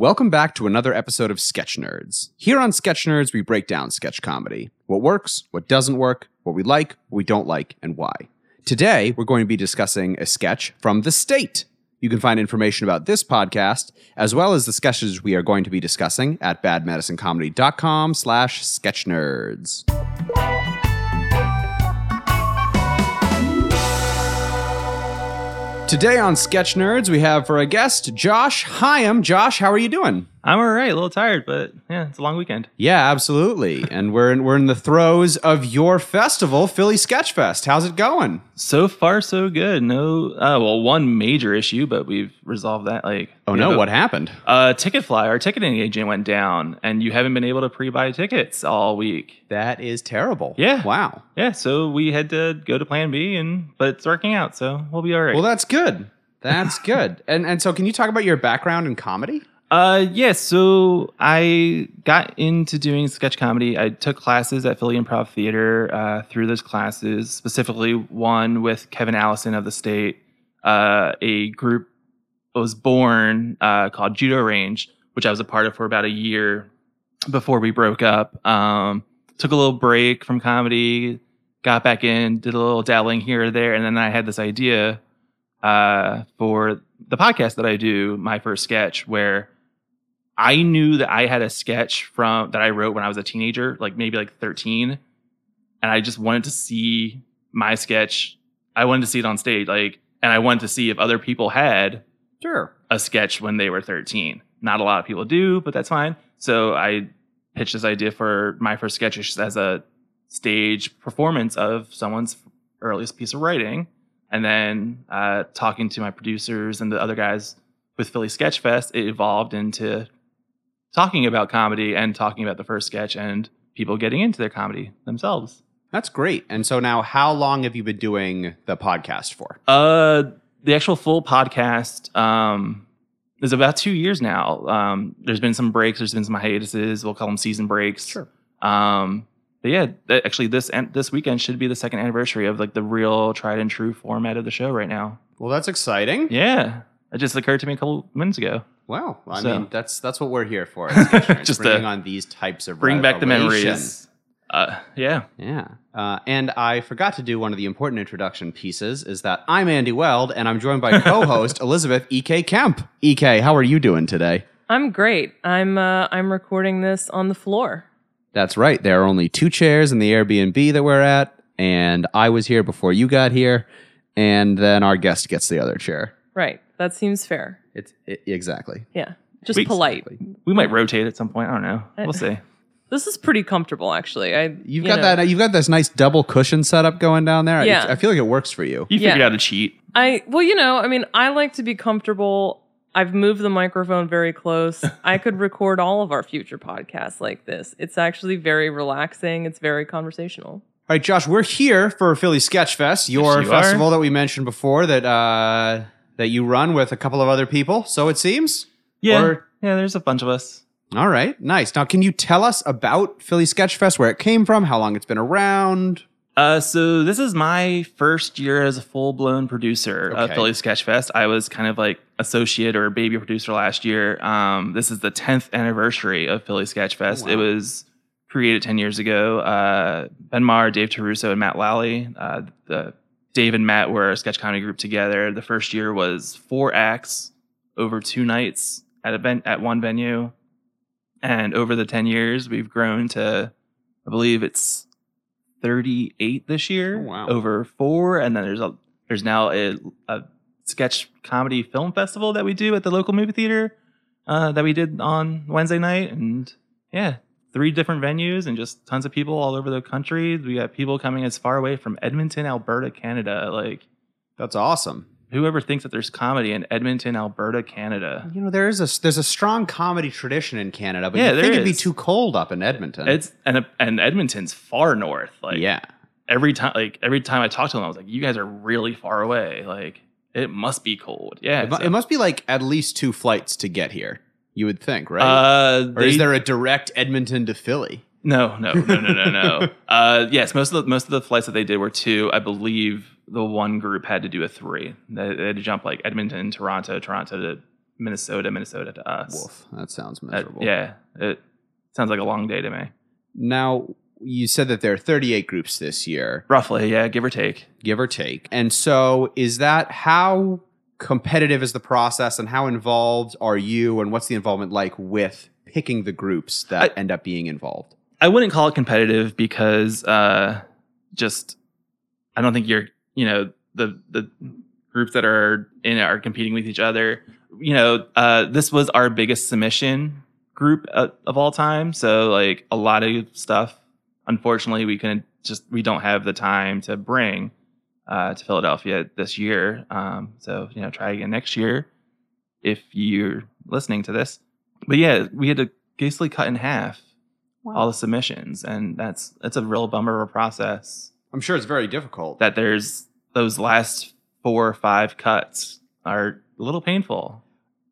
Welcome back to another episode of Sketch Nerds. Here on Sketch Nerds, we break down sketch comedy what works, what doesn't work, what we like, what we don't like, and why. Today, we're going to be discussing a sketch from The State. You can find information about this podcast, as well as the sketches we are going to be discussing at badmedicinecomedy.com slash sketchnerds. Today on Sketch Nerds, we have for a guest Josh Hyam. Josh, how are you doing? I'm all right, a little tired, but yeah, it's a long weekend. Yeah, absolutely. and we're in, we're in the throes of your festival, Philly Sketch Fest. How's it going? So far, so good. No, uh, well, one major issue, but we've resolved that. Like, Oh no, a- what happened? Uh, Ticketfly, our ticketing agent went down, and you haven't been able to pre-buy tickets all week. That is terrible. Yeah. Wow. Yeah, so we had to go to Plan B, and but it's working out, so we'll be all right. Well, that's good. That's good. And and so, can you talk about your background in comedy? Uh, yeah. So I got into doing sketch comedy. I took classes at Philly Improv Theater. Uh, through those classes, specifically one with Kevin Allison of the State, uh, a group was born uh, called Judo Range, which I was a part of for about a year before we broke up. Um, took a little break from comedy, got back in, did a little dabbling here or there, and then I had this idea uh, for the podcast that I do, my first sketch, where I knew that I had a sketch from that I wrote when I was a teenager, like maybe like 13, and I just wanted to see my sketch. I wanted to see it on stage, like, and I wanted to see if other people had Sure. a sketch when they were 13. Not a lot of people do, but that's fine. So I pitched this idea for my first sketch as a stage performance of someone's earliest piece of writing. And then uh, talking to my producers and the other guys with Philly Sketch Fest, it evolved into talking about comedy and talking about the first sketch and people getting into their comedy themselves. That's great. And so now, how long have you been doing the podcast for? Uh, the actual full podcast um, is about two years now. Um, there's been some breaks. There's been some hiatuses. We'll call them season breaks. Sure. Um, but yeah, actually, this and this weekend should be the second anniversary of like the real tried and true format of the show right now. Well, that's exciting. Yeah, it just occurred to me a couple minutes ago. Well, I So- mean, that's that's what we're here for. at Sketch Nerds, Just bringing on these types of Bring back the memories. Uh, yeah. Yeah. Uh, and I forgot to do one of the important introduction pieces is that I'm Andy Weld and I'm joined by co-host Elizabeth E.K. Kemp. E.K., how are you doing today? I'm great. I'm uh, I'm recording this on the floor. That's right. There are only two chairs in the Airbnb that we're at, and I was here before you got here, and then our guest gets the other chair. Right. That seems fair. It's it, exactly. Yeah. Just Wait, polite. We might rotate at some point. I don't know. We'll see. This is pretty comfortable, actually. I You've you got know, that. You've got this nice double cushion setup going down there. I- Yeah. I, feel like it works for you. You Yeah. figured out a cheat. I well, you know, I mean, I like to be comfortable. I've moved the microphone very close. I could record all of our future podcasts like this. It's actually very relaxing. It's very conversational. All right, Josh, we're here for Philly Sketch Fest, your Yes, you festival that we mentioned before that uh, that you run with a couple of other people. So it seems. Yeah. Or- yeah. There's a bunch of us. All right, nice. Now, can you tell us about Philly Sketch Fest, where it came from, how long it's been around? Uh, so this is my first year as a full blown producer of Okay. Philly Sketchfest. I was kind of like associate or baby producer last year. Um, this is the 10th anniversary of Philly Sketchfest. Oh, wow. It was created 10 years ago. Uh, Ben Maher, Dave Taruso, and Matt Lally. Uh, the Dave and Matt were a sketch comedy group together. The first year was four acts over two nights at a ven- at one venue, and over the 10 years, we've grown to, I believe it's 38 this year Oh, wow. over four and then there's a there's now a, a sketch comedy film festival that we do at the local movie theater uh, that we did on wednesday night and yeah three different venues and just tons of people all over the country we got people coming as far away from edmonton alberta canada like That's awesome. whoever thinks that there's comedy in edmonton alberta canada You know, there is a there's a strong comedy tradition in Canada, but Yeah, you think it'd be too cold up in Edmonton. it's and and edmonton's far north like yeah. every time like every time I talked to them, I was like, "You guys are really far away. Like, it must be cold." Yeah, It, so- it must be like at least two flights to get here. You would think, right? Uh, or is there a direct Edmonton to Philly? No, no, no, no, no, no. uh, yes, most of the most of the flights that they did were two. I believe the one group had to do a three. They, they had to jump like Edmonton, Toronto, Toronto to Minnesota, Minnesota to us. Woof. That sounds Uh, miserable. yeah, it sounds like a long day to me. Now, you said that there are 38 groups this year, Roughly, yeah, give or take. give or take. And so, is that how competitive is the process and how involved are you and what's the involvement like with picking the groups that I- end up being involved? I wouldn't call it competitive because uh, just I don't think you're you know the the groups that are in it are competing with each other. You know, uh, this was our biggest submission group uh, of all time, so like a lot of stuff. Unfortunately, we couldn't just we don't have the time to bring uh, to Philadelphia this year. Um, so you know, try again next year if you're listening to this. But yeah, we had to basically cut in half all the submissions and that's that's a real bummer of a process I'm sure it's very difficult. that there's those last four or five cuts are a little painful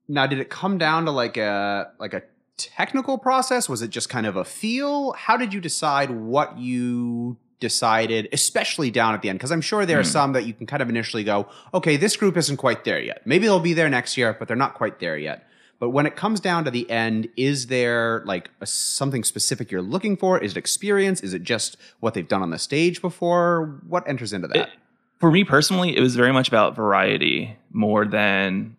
Now, did it come down to like a like a technical process? Was it just kind of a feel? How did you decide what you decided, especially down at the end? Because I'm sure there are Hmm. some that you can kind of initially go, okay, this group isn't quite there yet. Maybe they'll be there next year, but they're not quite there yet. But when it comes down to the end, is there like a, something specific you're looking for? Is it experience? Is it just what they've done on the stage before? What enters into that? It- for me personally it was very much about variety more than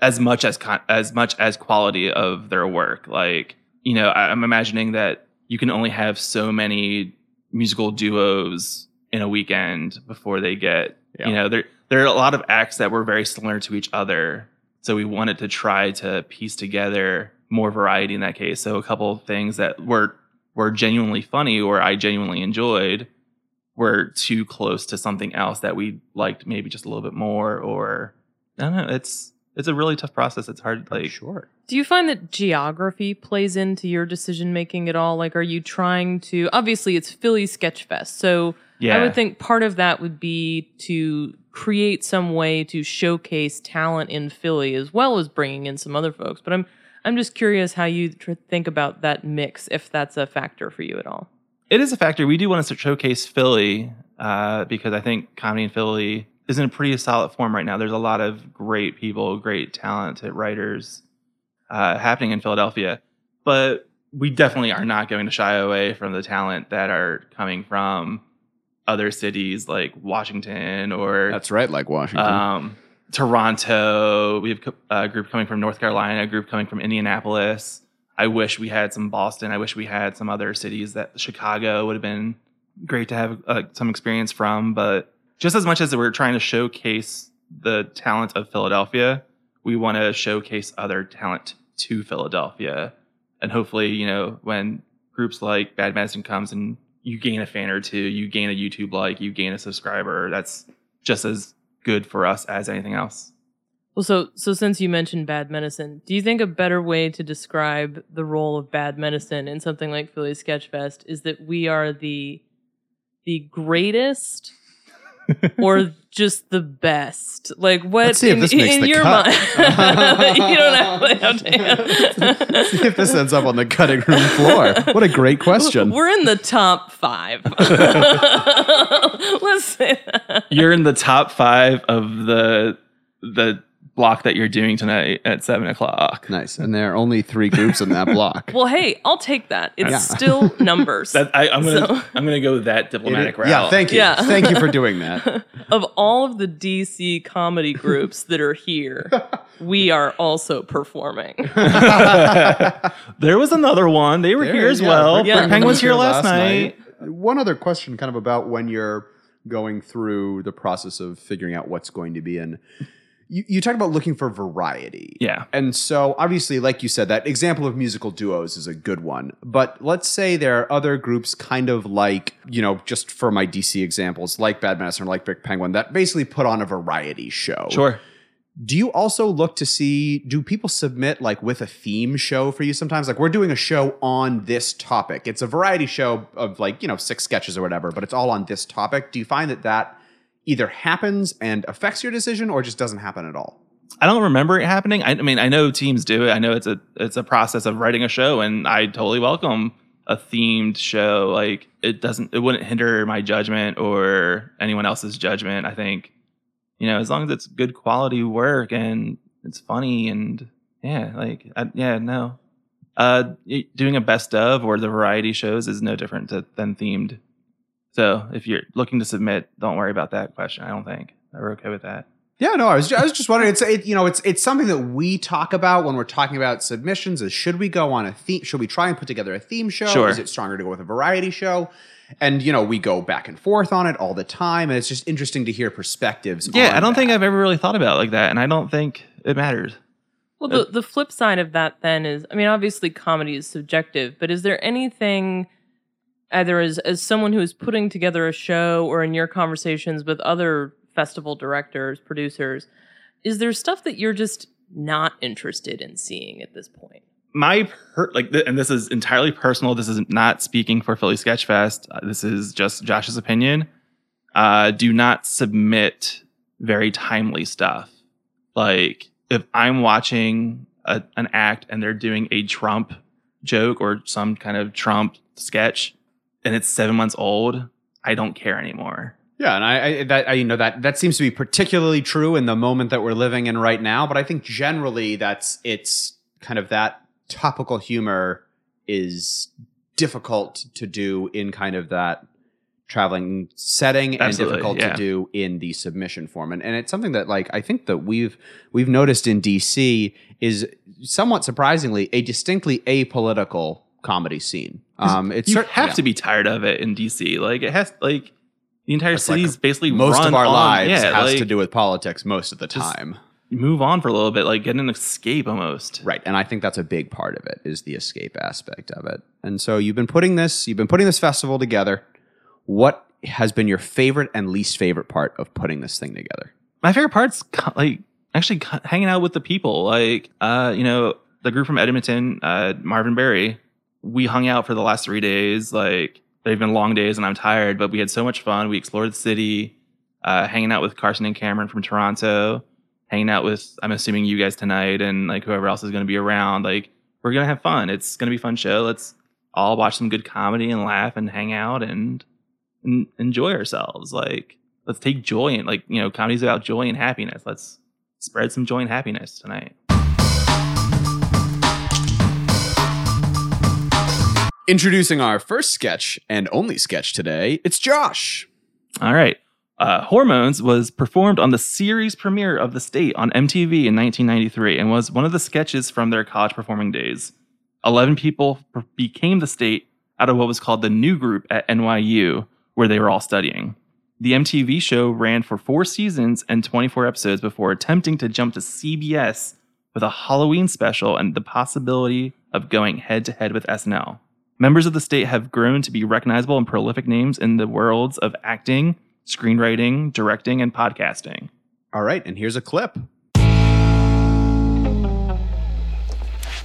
as much as as much as quality of their work like you know i'm imagining that you can only have so many musical duos in a weekend before they get Yeah. you know there there are a lot of acts that were very similar to each other so we wanted to try to piece together more variety in that case so a couple of things that were were genuinely funny or i genuinely enjoyed were too close to something else that we liked maybe just a little bit more or i don't know it's it's a really tough process it's hard like sure. Do you find that geography plays into your decision making at all? Like, are you trying to? Obviously, it's Philly Sketch Fest, so yeah I would think part of that would be to create some way to showcase talent in Philly as well as bringing in some other folks. But I'm I'm just curious how you tr- think about that mix, if that's a factor for you at all. it is a factor we do want to showcase philly uh, because i think comedy in philly is in a pretty solid form right now there's a lot of great people great talented writers uh, happening in philadelphia but we definitely are not going to shy away from the talent that are coming from other cities like washington or That's right, like Washington. um, Toronto. We have a group coming from North Carolina, a group coming from Indianapolis. I wish we had some Boston. I wish we had some other cities that Chicago would have been great to have uh, some experience from. But just as much as we're trying to showcase the talent of Philadelphia, we want to showcase other talent to Philadelphia. And hopefully, you know, when groups like Bad Medicine comes and you gain a fan or two, you gain a YouTube like, you gain a subscriber, that's just as good for us as anything else. Well, so so since you mentioned bad medicine, do you think a better way to describe the role of bad medicine in something like Philly Sketchfest is that we are the the greatest or just the best? Like what Let's see if in, this makes in the your cut. mind? you don't actually have to. Let's see if this ends up on the cutting room floor. What a great question. We're in the top five. Let's say that. You're in the top five of the the block that you're doing tonight at seven o'clock. Nice. And there are only three groups in that block. Well, hey, I'll take that. It's Yeah. still numbers. That I, I'm gonna So- I'm gonna go that diplomatic route. yeah, thank you. Yeah. Thank you for doing that. of all of the DC comedy groups that are here, we are also performing. there was another one. They were There here is, as yeah, well. Brick Yeah. Penguin Penguins was here last night. One other question, kind of about when you're going through the process of figuring out what's going to be in. You, you talked about looking for variety. Yeah. And so, obviously, like you said, that example of musical duos is a good one. But let's say there are other groups, kind of like, you know, just for my DC examples, like Bad Medicine or like Big Penguin, that basically put on a variety show. Sure. Do you also look to see, do people submit like with a theme show for you sometimes? Like, we're doing a show on this topic. It's a variety show of like, you know, six sketches or whatever, but it's all on this topic. Do you find that that either happens and affects your decision or just doesn't happen at all? I don't remember it happening. I, I mean, I know teams do it. I know it's a it's a process of writing a show, and I totally welcome a themed show. Like it doesn't, it wouldn't hinder my judgment or anyone else's judgment. I think, you know, as long as it's good quality work and it's funny and Yeah, like I, yeah, no. Uh, doing a best of or the variety shows is no different to, than themed. So if you're looking to submit, don't worry about that question. I don't think we're okay with that. Yeah, no, I was, I was just wondering. It's it, you know, it's it's something that we talk about when we're talking about submissions. Is should we go on a theme? Should we try and put together a theme show? Sure. Is it stronger to go with a variety show? And you know, we go back and forth on it all the time, and it's just interesting to hear perspectives. Yeah, on I don't that. think I've ever really thought about it like that, and I don't think it matters. Well, the, the flip side of that then is, I mean, obviously comedy is subjective, but is there anything, either as, as someone who is putting together a show or in your conversations with other festival directors, producers, is there stuff that you're just not interested in seeing at this point? my per- like th- and this is entirely personal this is not speaking for philly sketchfest uh, this is just josh's opinion uh do not submit very timely stuff like if i'm watching a, an act and they're doing a trump joke or some kind of trump sketch and it's seven months old i don't care anymore Yeah, and I, I that I, you know that that seems to be particularly true in the moment that we're living in right now. But I think generally that's it's kind of that topical humor is difficult to do in kind of that traveling setting and difficult yeah. to do in the submission form and, and it's something that like i think that we've we've noticed in dc is somewhat surprisingly a distinctly apolitical comedy scene um it's you cer- have yeah. to be tired of it in dc like it has like the entire It's like city's basically most of our on- lives yeah, has like, to do with politics most of the time move on for a little bit, like get an escape almost. right and i think that's a big part of it is the escape aspect of it and so you've been putting this you've been putting this festival together what has been your favorite and least favorite part of putting this thing together My favorite part's like actually hanging out with the people. Like, uh, you know, the group from Edmonton, uh, Marvin Berry. We hung out for the last three days. Like, they've been long days, and I'm tired, but we had so much fun. We explored the city, uh, hanging out with Carson and Cameron from Toronto, hanging out with I'm assuming you guys tonight, and like whoever else is going to be around. Like, we're gonna have fun. It's gonna be a fun show. Let's all watch some good comedy and laugh and hang out and, and enjoy ourselves. Like, let's take joy in like you know comedy's about joy and happiness let's spread some joy and happiness tonight introducing our first sketch and only sketch today it's josh. All right. Uh, hormones was performed on the series premiere of the state on mtv in 1993 and was one of the sketches from their college performing days. 11 people per- became the state out of what was called the new group at nyu where they were all studying. The mtv show ran for four seasons and 24 episodes before attempting to jump to cbs with a halloween special and the possibility of going head to head with snl Members of the state have grown to be recognizable and prolific names in the worlds of acting, screenwriting, directing, and podcasting. all right and here's a clip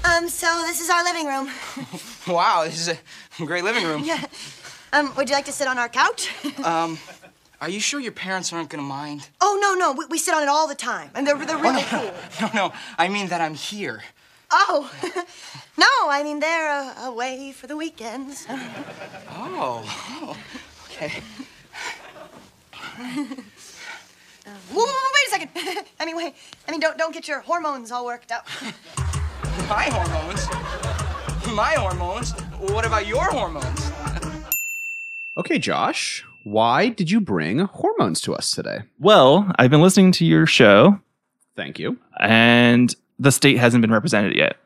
Um, so this is our living room. Wow, this is a great living room. yeah. Um, would you like to sit on our couch? Um, are you sure your parents aren't gonna mind? oh, no, no. We, we sit on it all the time. And they're, they're really cool. No, no, I mean that I'm here. Oh. no, I mean, they're uh, away for the weekends. Oh, oh, okay. Whoa, whoa, whoa, wait a second. anyway, I mean, don't, don't get your hormones all worked up. My hormones? My hormones? What about your hormones? okay josh why did you bring hormones to us today Well, I've been listening to your show, thank you and the state hasn't been represented yet.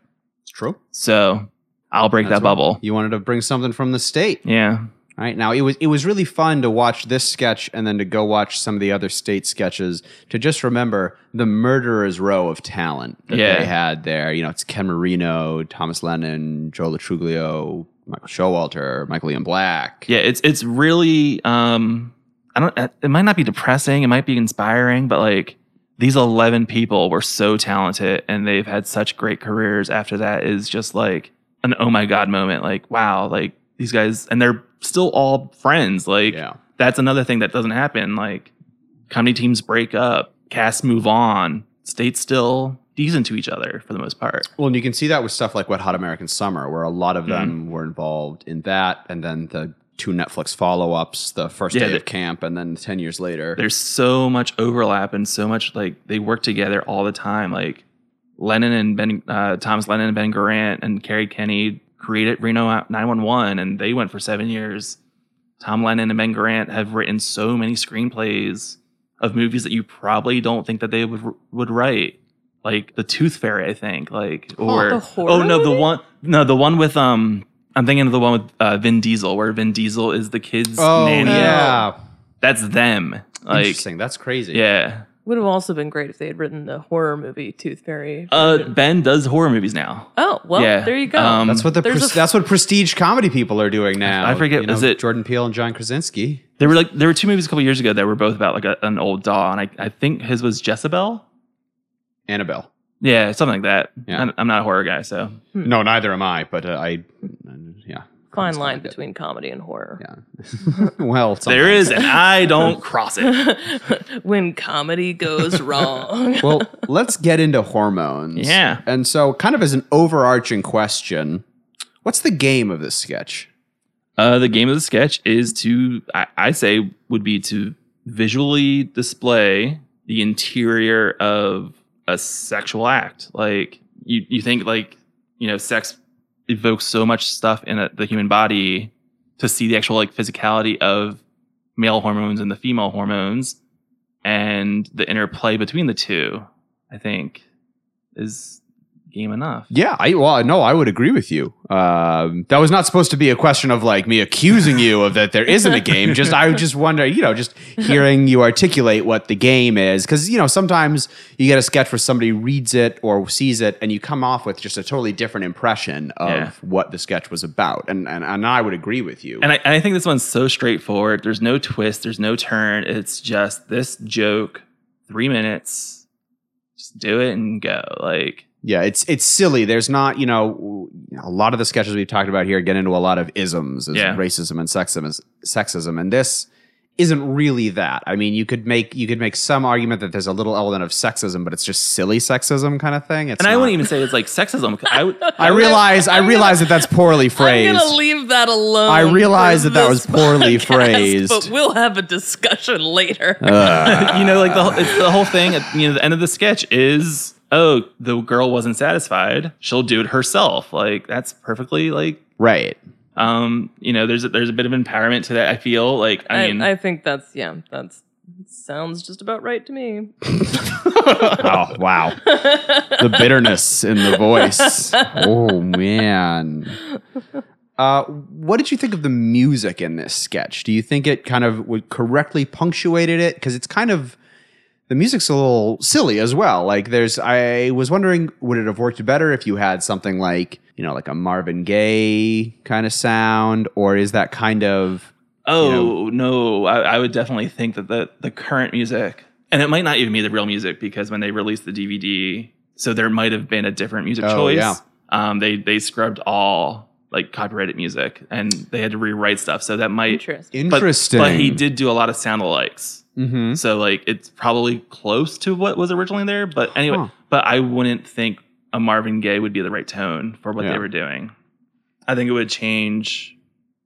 it's true So I'll break That's that bubble. you wanted to bring something from the state Yeah. All right now, it was it was really fun to watch this sketch and then to go watch some of the other state sketches to just remember the murderer's row of talent that Yeah. they had there. You know, it's Ken Marino, Thomas Lennon, Joe Lo Truglio, Michael Showalter, Michael Ian Black. Yeah, it's it's really um I don't it might not be depressing, it might be inspiring, but like these 11 people were so talented and they've had such great careers after that is just like an oh my god moment like wow, like these guys and they're still all friends like Yeah. that's another thing that doesn't happen like comedy teams break up, casts move on, states still decent to each other for the most part. Well, and you can see that with stuff like Wet Hot American Summer, where a lot of them Mm-hmm. were involved in that, and then the two Netflix follow-ups, the first Yeah, day of camp, and then ten years later. there's so much overlap and so much like they work together all the time like Lennon and Ben, uh, Thomas Lennon and Ben Garant and Kerri Kenney created Reno 911, and they went for seven years. Tom Lennon and Ben Garant have written so many screenplays of movies that you probably don't think that they would would write, like The Tooth Fairy, I think, like or The horror oh no, the one no the one with um I'm thinking of the one with uh, Vin Diesel, where Vin Diesel is the kid's Oh nanny. yeah, That's them. Like interesting. That's crazy. yeah. Would have also been great if they had written the horror movie Tooth Fairy. Uh. Ben does horror movies now. oh well, yeah, there you go. um, That's what the There's pres- f- that's what prestige comedy people are doing now. I forget, You know, is it- Jordan Peele and John Krasinski? There were like there were two movies a couple years ago that were both about like a, an old doll, and I, I think his was Jezebel. Annabelle. Yeah, something like that. Yeah. I'm, I'm not a horror guy, so Hmm. No, neither am I. But uh, I, yeah, fine line like that. between comedy and horror. Yeah. well, there sometimes. is, and I don't cross it. when comedy goes wrong. well, let's get into hormones. Yeah. And so, kind of as an overarching question, what's the game of this sketch? Uh, the game of the sketch is to, I, I say, would be to visually display the interior of a sexual act. Like you, you think like you know, sex evokes so much stuff in a, the human body to see the actual like physicality of male hormones and the female hormones and the interplay between the two. I think is game enough. Yeah, I well, no, I would agree with you. Um, that was not supposed to be a question of like me accusing you of that there isn't a game. Just I just wonder, you know, just hearing you articulate what the game is, because you know sometimes you get a sketch where somebody reads it or sees it, and you come off with just a totally different impression of Yeah. what the sketch was about, and and, and I would agree with you. And I, and I think this one's so straightforward. There's no twist. There's no turn. It's just this joke, three minutes. Just do it and go. Like, Yeah, it's it's silly. There's not, you know, a lot of the sketches we've talked about here get into a lot of isms, as Yeah. racism and sexism, sexism, and this isn't really that. I mean, you could make you could make some argument that there's a little element of sexism, but it's just silly sexism kind of thing. It's and I wouldn't even say it's like sexism. I would. I realize I realize that that's poorly phrased. I'm gonna leave that alone. I realize that that was poorly podcast, phrased. but we'll have a discussion later. Uh, you know, like the whole- it's the whole thing. At you know, the end of the sketch is oh, the girl wasn't satisfied. She'll do it herself. Like that's perfectly like. right. Um, you know, there's a, there's a bit of empowerment to that. I feel like I I, mean, I think that's yeah, that's sounds just about right to me. Oh wow, the bitterness in the voice. Oh man. Uh, what did you think of the music in this sketch? Do you think it kind of would correctly punctuated it? Because it's kind of the music's a little silly as well. Like there's, I was wondering, would it have worked better if you had something like you know, like a Marvin Gaye kind of sound, or is that kind of Oh no, I, I would definitely think that the the current music, and it might not even be the real music because when they released the DVD, so there might have been a different music Oh, choice. yeah. Um, they they scrubbed all like copyrighted music, and they had to rewrite stuff. So that might Interesting. but- interesting? But, he did do a lot of sound alikes. Hmm So like it's probably close to what was originally there. But anyway, Huh. but I wouldn't think a Marvin Gaye would be the right tone for what Yeah. they were doing. I think it would change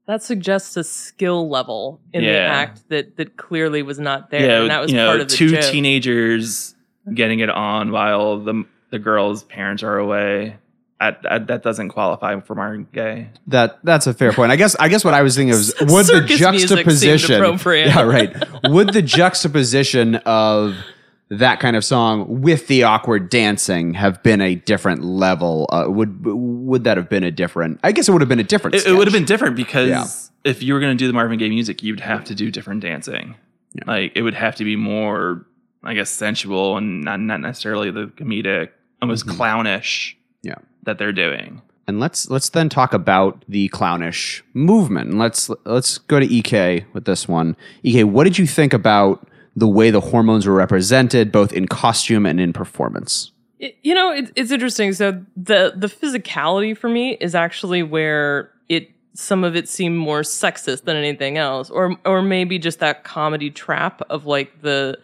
That suggests a skill level in the act that that clearly was not there, yeah, and that was you know, part of the two joke. teenagers getting it on while the the girl's parents are away. That, doesn't qualify for Marvin Gaye. That that's a fair point. I guess I guess what I was thinking of is would the juxtaposition. Yeah, right. Would the juxtaposition of that kind of song with the awkward dancing have been a different level? Uh, would would that have been a different? I guess it would have been a different. It, it would have been different because Yeah. if you were going to do the Marvin Gaye music, you'd have to do different dancing. Yeah. Like it would have to be more, I guess, sensual and not not necessarily the comedic, almost Mhm. clownish. Yeah. that they're doing. And let's let's then talk about the clownish movement. And let's let's go to EK with this one. EK, what did you think about the way the hormones were represented, both in costume and in performance? It- you know, it, it's interesting. So the the physicality for me is actually where it some of it seemed more sexist than anything else, or or maybe just that comedy trap of like the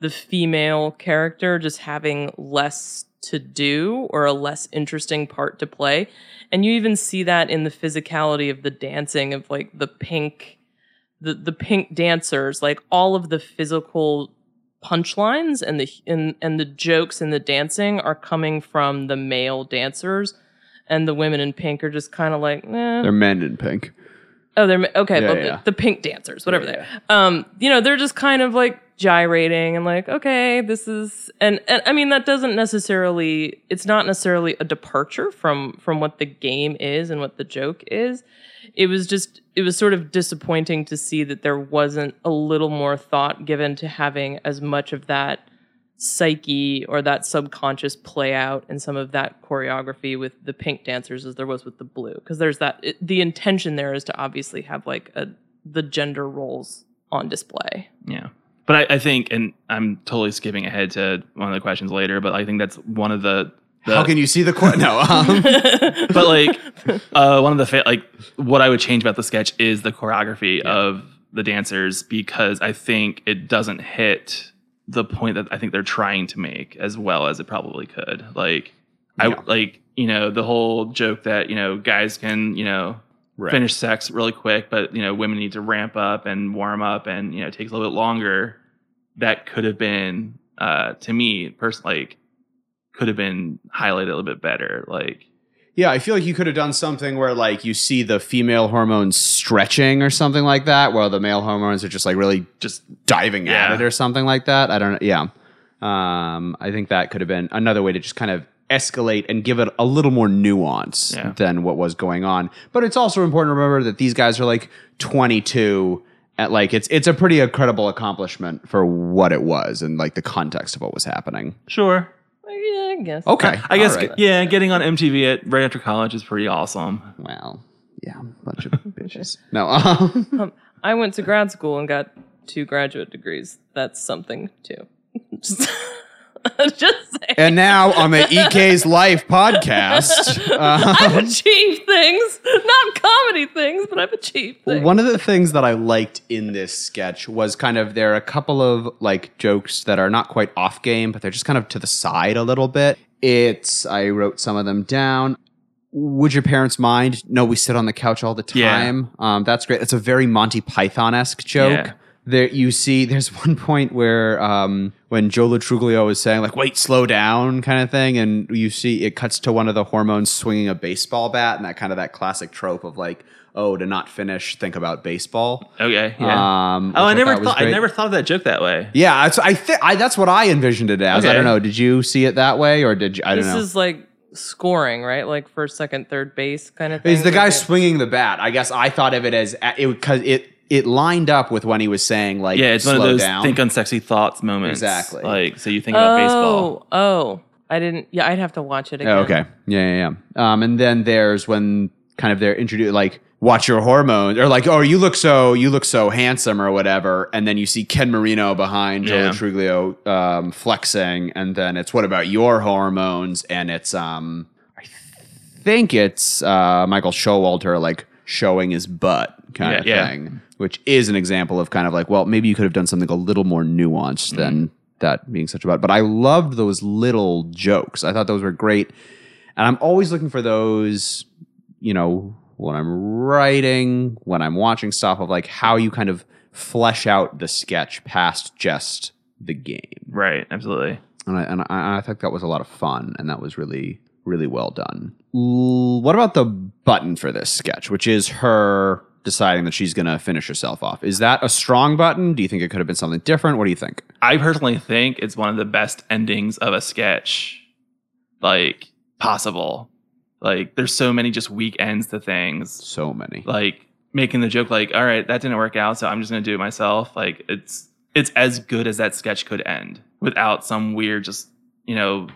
the female character just having less to do or a less interesting part to play. And you even see that in the physicality of the dancing of like the pink the the pink dancers, like all of the physical punchlines and the and, and the jokes and the dancing are coming from the male dancers and the women in pink are just kind of like eh. They're men in pink. Oh they're okay Yeah, but yeah. The, the pink dancers whatever Yeah, they um you know they're just kind of like gyrating and like okay this is and and i mean that doesn't necessarily it's not necessarily a departure from from what the game is and what the joke is it was just it was sort of disappointing to see that there wasn't a little more thought given to having as much of that psyche or that subconscious play out in some of that choreography with the pink dancers as there was with the blue because there's that it, the intention there is to obviously have like a the gender roles on display Yeah. But I, I think, and I'm totally skipping ahead to one of the questions later, but I think that's one of the. the How can you see the qu- no? Um, but like, uh, one of the, fa- like, what I would change about the sketch is the choreography of the dancers because I think it doesn't hit the point that I think they're trying to make as well as it probably could. Like, I like, you know, the whole joke that, you know, guys can, you know, Right. finish sex really quick, but you know, women need to ramp up and warm up, and you know, it takes a little bit longer. That could have been, uh, to me, personally, like, could have been highlighted a little bit better. Like, Yeah, I feel like you could have done something where like you see the female hormones stretching or something like that, while the male hormones are just like really just diving at it or something like that. I don't know. Yeah. Um, I think that could have been another way to just kind of escalate and give it a little more nuance Yeah. than what was going on. But it's also important to remember that these guys are like 22 at like it's it's a pretty incredible accomplishment for what it was and like the context of what was happening. sure, yeah i guess Okay. I guess, all right. yeah, getting on MTV at right after college is pretty awesome. Well, yeah, bunch of bitches. No, um, um, i went to grad school and got two graduate degrees that's something too just, just saying. and now on the EK's Life podcast, uh, I've achieved things, not comedy things, but I've achieved things. one of the things that I liked in this sketch was kind of there are a couple of like jokes that are not quite off game, but they're just kind of to the side a little bit. It's I wrote some of them down. Would your parents mind? No, we sit on the couch all the Yeah. time. Um, that's great. It's a very Monty Python esque joke. Yeah. There, you see, there's one point where um, when Joe Lo Truglio is saying like, "Wait, slow down," kind of thing, and you see it cuts to one of the hormones swinging a baseball bat, and that kind of that classic trope of like, "Oh, to not finish, think about baseball." Okay, yeah. Um, oh, I which never thought was thought I never thought of that joke that way. Yeah, that's, I think I, that's what I envisioned it as. I don't know. Did you see it that way, or did you? I don't this know. is like scoring, right? Like first, second, third base kind of thing. Is the guy Like, swinging the bat? I guess I thought of it as it because it it lined up with when he was saying like, Yeah, it's slow one of those down. think unsexy thoughts moments. Exactly. Like, so you think about baseball. Oh, oh, I didn't. Yeah, I'd have to watch it again. Oh, okay. Yeah, yeah, yeah. Um, and then there's when kind of they're introduced, like, watch your hormones, or like, oh, you look so, you look so handsome, or whatever. And then you see Ken Marino behind Joe Yeah. Truglio um, flexing, and then it's what about your hormones? And it's um, I think it's uh, Michael Showalter like showing his butt kind Yeah, of yeah. thing, which is an example of kind of like, well, maybe you could have done something a little more nuanced mm-hmm. than that being such a butt. But I loved those little jokes. I thought those were great. And I'm always looking for those, you know, when I'm writing, when I'm watching stuff of like how you kind of flesh out the sketch past just the game. Right, absolutely. And I, and I, I think that was a lot of fun, and that was really, really well done. L- What about the button for this sketch, which is her deciding that she's going to finish herself off? Is that a strong button? Do you think it could have been something different? What do you think? I personally think it's one of the best endings of a sketch, like possible. Like, there's so many just weak ends to things. So many. Like making the joke, like, all right, that didn't work out, so I'm just gonna do it myself. Like, it's it's as good as that sketch could end without some weird, just you know,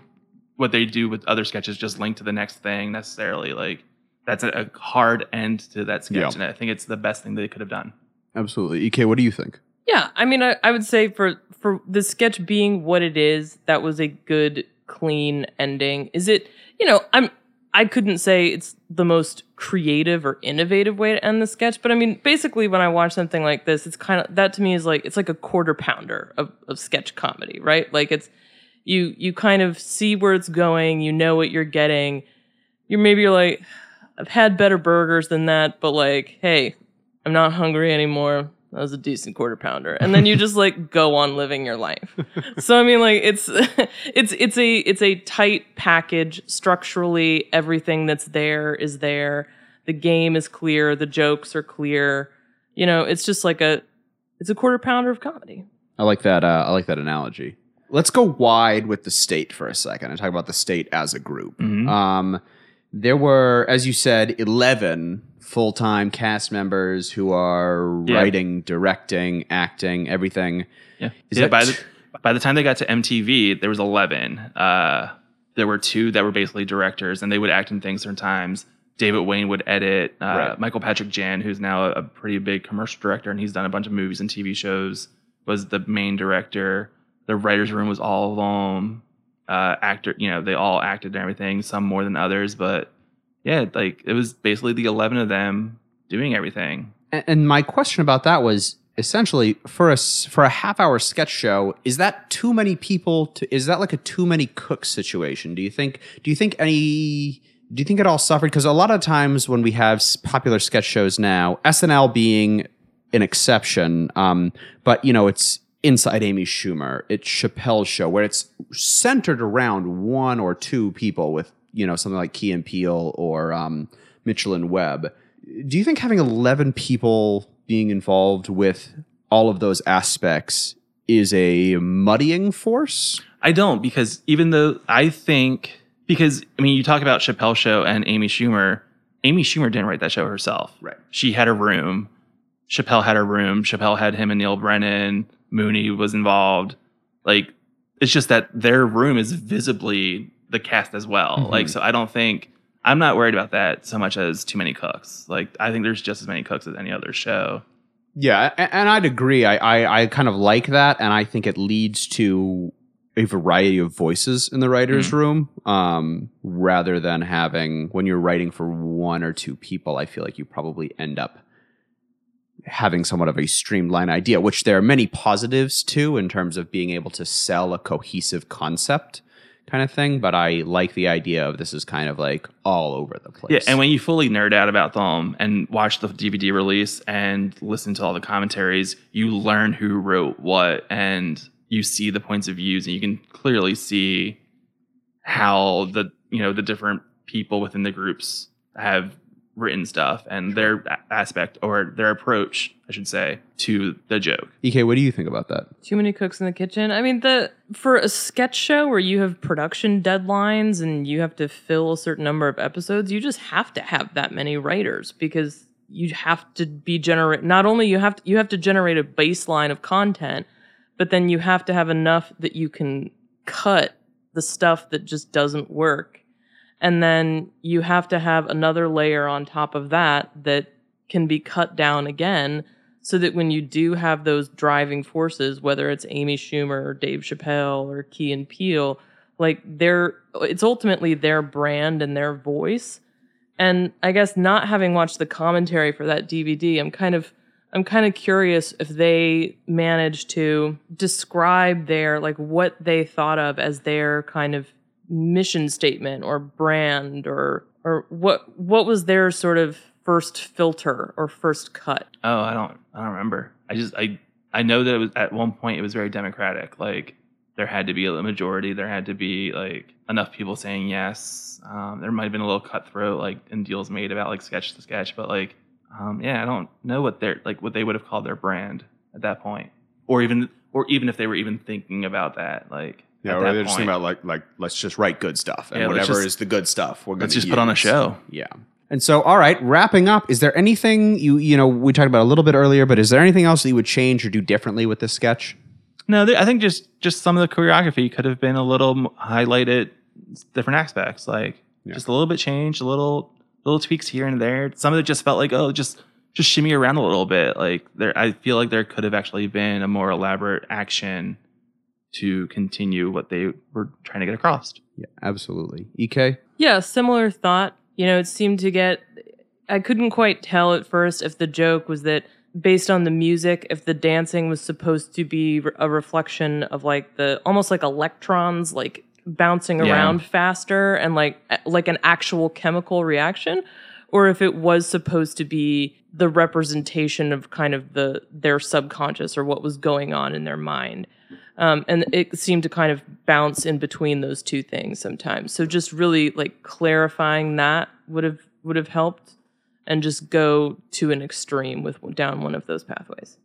what they do with other sketches, just link to the next thing necessarily. Like, that's a, a hard end to that sketch, Yeah. and I think it's the best thing they could have done. Absolutely. EK, what do you think? Yeah, I mean, I, I would say for for the sketch being what it is, that was a good, clean ending. Is it? You know, I'm. I couldn't say it's the most creative or innovative way to end the sketch, but I mean, basically, when I watch something like this, it's kind of that to me is like it's like a quarter pounder of, of sketch comedy, right? Like it's you you kind of see where it's going, you know what you're getting. You're maybe you're like, I've had better burgers than that, but like, hey, I'm not hungry anymore. that was a decent quarter pounder and then you just like go on living your life so i mean like it's it's it's a it's a tight package structurally everything that's there is there the game is clear the jokes are clear you know it's just like a it's a quarter pounder of comedy I like that. Uh, I like that analogy. Let's go wide with the state for a second and talk about the state as a group. Mhm. Um, there were, as you said, eleven full-time cast members who are Yeah. writing, directing, acting, everything. Yeah. Is yeah by t- the by the time they got to MTV, there was eleven. Uh, there were two that were basically directors, and they would act in things certain times. David Wain would edit. Uh, Right. Michael Patrick Jann, who's now a, a pretty big commercial director, and he's done a bunch of movies and TV shows, was the main director. The writers' room was all of them. Uh, actor, you know, they all acted and everything. Some more than others, but yeah, like it was basically the eleven of them doing everything. And, and my question about that was essentially for a for a half hour sketch show is that too many people to is that like a too many cooks situation do you think do you think any do you think it all suffered because a lot of times when we have popular sketch shows now snl being an exception um but you know it's inside amy schumer it's chappelle's show where it's centered around one or two people with you know something like key and Peele or um mitchell and webb do you think having 11 people being involved with all of those aspects is a muddying force I don't because even though I think because I mean you talk about Chappelle show and Amy Schumer, Amy Schumer didn't write that show herself. Right. She had a room. Chappelle had a room. Chappelle had him and Neal Brennan. Mooney was involved. Like it's just that their room is visibly the cast as well. Mhm. Like so I don't think I'm not worried about that so much as too many cooks. Like I think there's just as many cooks as any other show. yeah and i'd agree I, I i kind of like that and i think it leads to a variety of voices in the writers room um rather than having when you're writing for one or two people i feel like you probably end up having somewhat of a streamlined idea which there are many positives to in terms of being able to sell a cohesive concept kind of thing but i like the idea of this is kind of like all over the place. Yeah, and when you fully nerd out about them and watch the DVD release and listen to all the commentaries, you learn who wrote what and you see the points of views and you can clearly see how the you know the different people within the groups have written stuff and their aspect or their approach, I should say, to the joke. ek what do you think about that? Too many cooks in the kitchen. I mean the for a sketch show where you have production deadlines and you have to fill a certain number of episodes you just have to have that many writers because you have to be generate not only you have to you have to generate a baseline of content but then you have to have enough that you can cut the stuff that just doesn't work and then you have to have another layer on top of that that can be cut down again so that when you do have those driving forces, whether it's Amy Schumer or Dave Chappelle or Key and Peele, like they're it's ultimately their brand and their voice. And I guess not having watched the commentary for that DVD, I'm kind of I'm kind of curious if they managed to describe their like what they thought of as their kind of mission statement or brand or or what what was their sort of first filter or first cut. Oh, I don't I don't remember. I just I I know that it was at one point it was very democratic. Like there had to be a majority. There had to be like enough people saying yes. Um, there might have been a little cutthroat like in deals made about like sketch to sketch, but like um, yeah, I don't know what their like what they would have called their brand at that point, or even or even if they were even thinking about that. Like Yeah, at or that they're just thinking about like like let's just write good stuff and Yeah, whatever just- is the good stuff we're going let's to just put on a show. Yeah. And so, all right, wrapping up, is there anything you you know we talked about a little bit earlier, but is there anything else that you would change or do differently with this sketch? No, there- I think just just some of the choreography could have been a little highlighted, different aspects, like Yeah. just a little bit changed, a little little tweaks here and there. Some of it just felt like oh, just just shimmy around a little bit. Like there, I feel like there could have actually been a more elaborate action to continue what they were trying to get across. Yeah, absolutely. Ek, Yeah, similar thought. You know, it seemed to get. I couldn't quite tell at first if the joke was that based on the music, if the dancing was supposed to be a reflection of like the almost like electrons, like bouncing Yeah. around faster and like like an actual chemical reaction, or if it was supposed to be the representation of kind of the their subconscious or what was going on in their mind. Um, and it seemed to kind of bounce in between those two things sometimes. So just really like clarifying that would have would have helped, and just go to an extreme with down one of those pathways.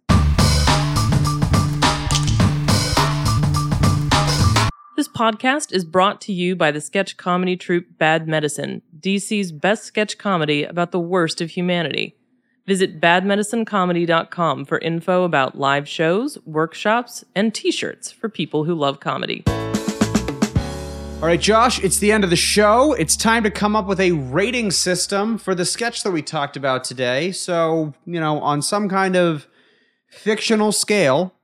This podcast is brought to you by the sketch comedy troupe Bad Medicine, DC's best sketch comedy about the worst of humanity. Visit badmedicinecomedy.com for info about live shows, workshops, and t shirts for people who love comedy. All right, Josh, it's the end of the show. It's time to come up with a rating system for the sketch that we talked about today. So, you know, on some kind of fictional scale,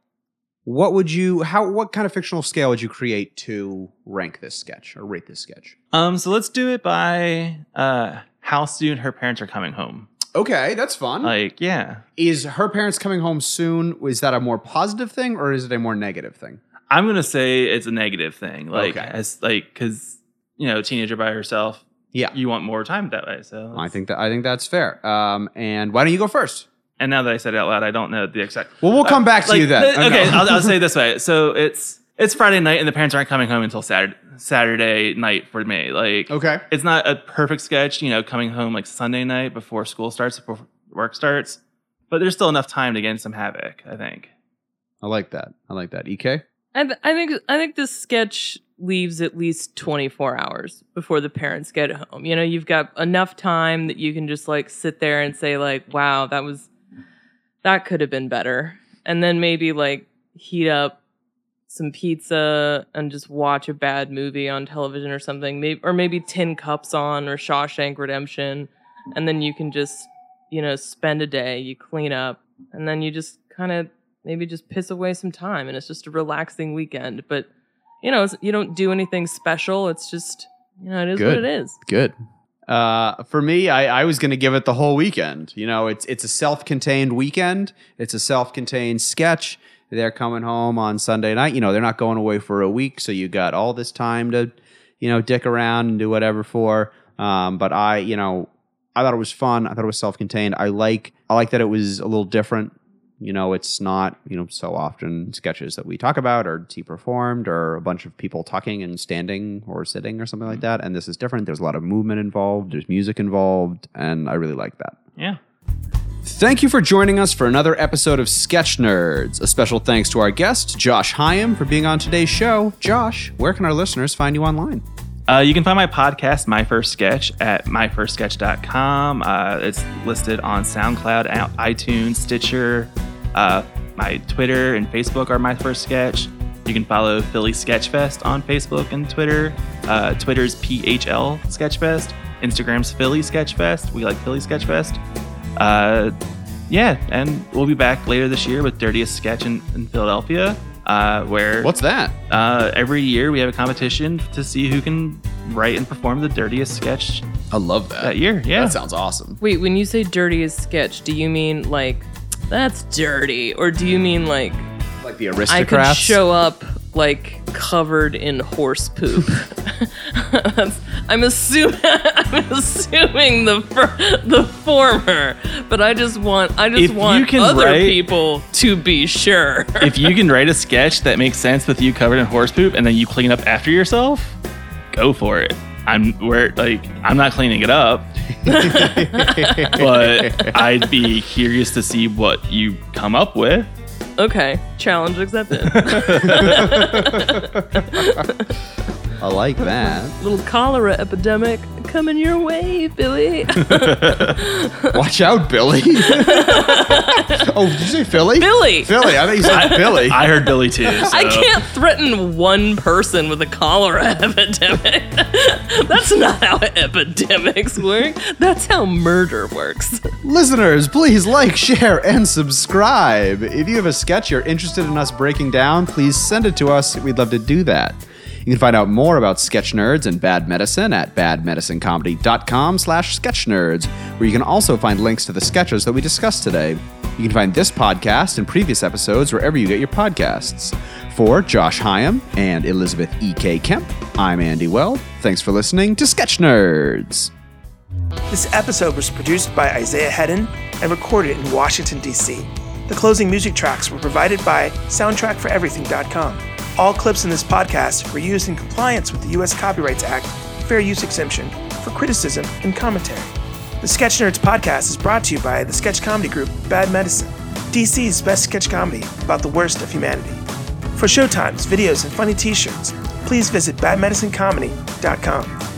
what would you how what kind of fictional scale would you create to rank this sketch or rate this sketch? Um, so let's do it by uh how soon her parents are coming home. Okay, that's fun. Like, yeah. is her parents coming home soon is that a more positive thing or is it a more negative thing? I'm gonna say it's a negative thing. Like Okay. as like because you know, teenager by herself, Yeah. you want more time that way. So I think that I think that's fair. Um, and why don't you go first? and now that I said it out loud, I don't know the exact Well, we'll come back to like, you then. the- okay, I'll, I'll say it this way. So it's it's Friday night, and the parents aren't coming home until Saturday Saturday night for me. Like, Okay. it's not a perfect sketch, you know, coming home like Sunday night before school starts, before work starts, but there's still enough time to get in some havoc. I think. I like that. I like that. EK? I, th- I think I think this sketch leaves at least 24 hours before the parents get home. You know, you've got enough time that you can just like sit there and say like, "Wow, that was that could have been better." And then maybe like heat up some pizza and just watch a bad movie on television or something. Maybe or maybe Tin Cups on or Shawshank Redemption and then you can just, you know, spend a day, you clean up and then you just kind of maybe just piss away some time and it's just a relaxing weekend but you know you don't do anything special it's just you know it is Good. what it is Good. Uh, for me, I, I was going to give it the whole weekend. You know, it's it's a self-contained weekend. It's a self-contained sketch. They're coming home on Sunday night. You know, they're not going away for a week, so you got all this time to, you know, dick around and do whatever for. Um, but I, you know, I thought it was fun. I thought it was self-contained. I like I like that it was a little different. You know, it's not, you know, so often sketches that we talk about or see performed or a bunch of people talking and standing or sitting or something like that. And this is different. There's a lot of movement involved, there's music involved, and I really like that. Yeah. Thank you for joining us for another episode of Sketch Nerds. A special thanks to our guest, Josh Hyam, for being on today's show. Josh, where can our listeners find you online? Uh, you can find my podcast, My First Sketch, at myfirstsketch.com. Uh, it's listed on SoundCloud, iTunes, Stitcher. Uh, my Twitter and Facebook are My First Sketch. You can follow Philly Sketchfest on Facebook and Twitter. Uh, Twitter's PHL Sketchfest. Instagram's Philly Sketchfest. We like Philly Sketchfest. Uh, yeah, and we'll be back later this year with Dirtiest Sketch in, in Philadelphia, uh, where What's that? uh, every year we have a competition to see who can write and perform the dirtiest sketch I love that. that year. Yeah. That sounds awesome. wait when you say dirtiest sketch do you mean like that's dirty or do you mean like Like the aristocrats? i could show up like covered in horse poop i'm assuming i'm assuming the fir- the former but i just want i just If want other write- people to be sure if you can write a sketch that makes sense with you covered in horse poop and then you clean up after yourself, go for it. I'm where like I'm not cleaning it up, but I'd be curious to see what you come up with. Okay challenge accepted I like that. little cholera epidemic coming your way billy Watch out, Billy. oh, did you say Philly? billy Philly. I think you said Billy. I heard Billy too. So. I can't threaten one person with a cholera epidemic. That's not how epidemics work. That's how murder works. Listeners, please like, share, and subscribe. If you have a sketch you're interested in us breaking down, please send it to us. We'd love to do that. You can find out more about Sketch Nerds and Bad Medicine at badmedicinecomedy.com slash sketchnerds, where you can also find links to the sketches that we discussed today. You can find this podcast and previous episodes wherever you get your podcasts. For Josh Hyam and Elizabeth E.K. Kemp, I'm Andy Weld. Thanks for listening to Sketch Nerds. This episode was produced by Isaiah Hedden and recorded in Washington, D.C. The closing music tracks were provided by SoundtrackForEverything.com. All clips in this podcast were used in compliance with the U.S. Copyrights Act Fair Use Exemption for criticism and commentary. The Sketch Nerds podcast is brought to you by the sketch comedy group Bad Medicine, DC's best sketch comedy about the worst of humanity. For showtimes, videos, and funny t shirts, please visit badmedicinecomedy.com.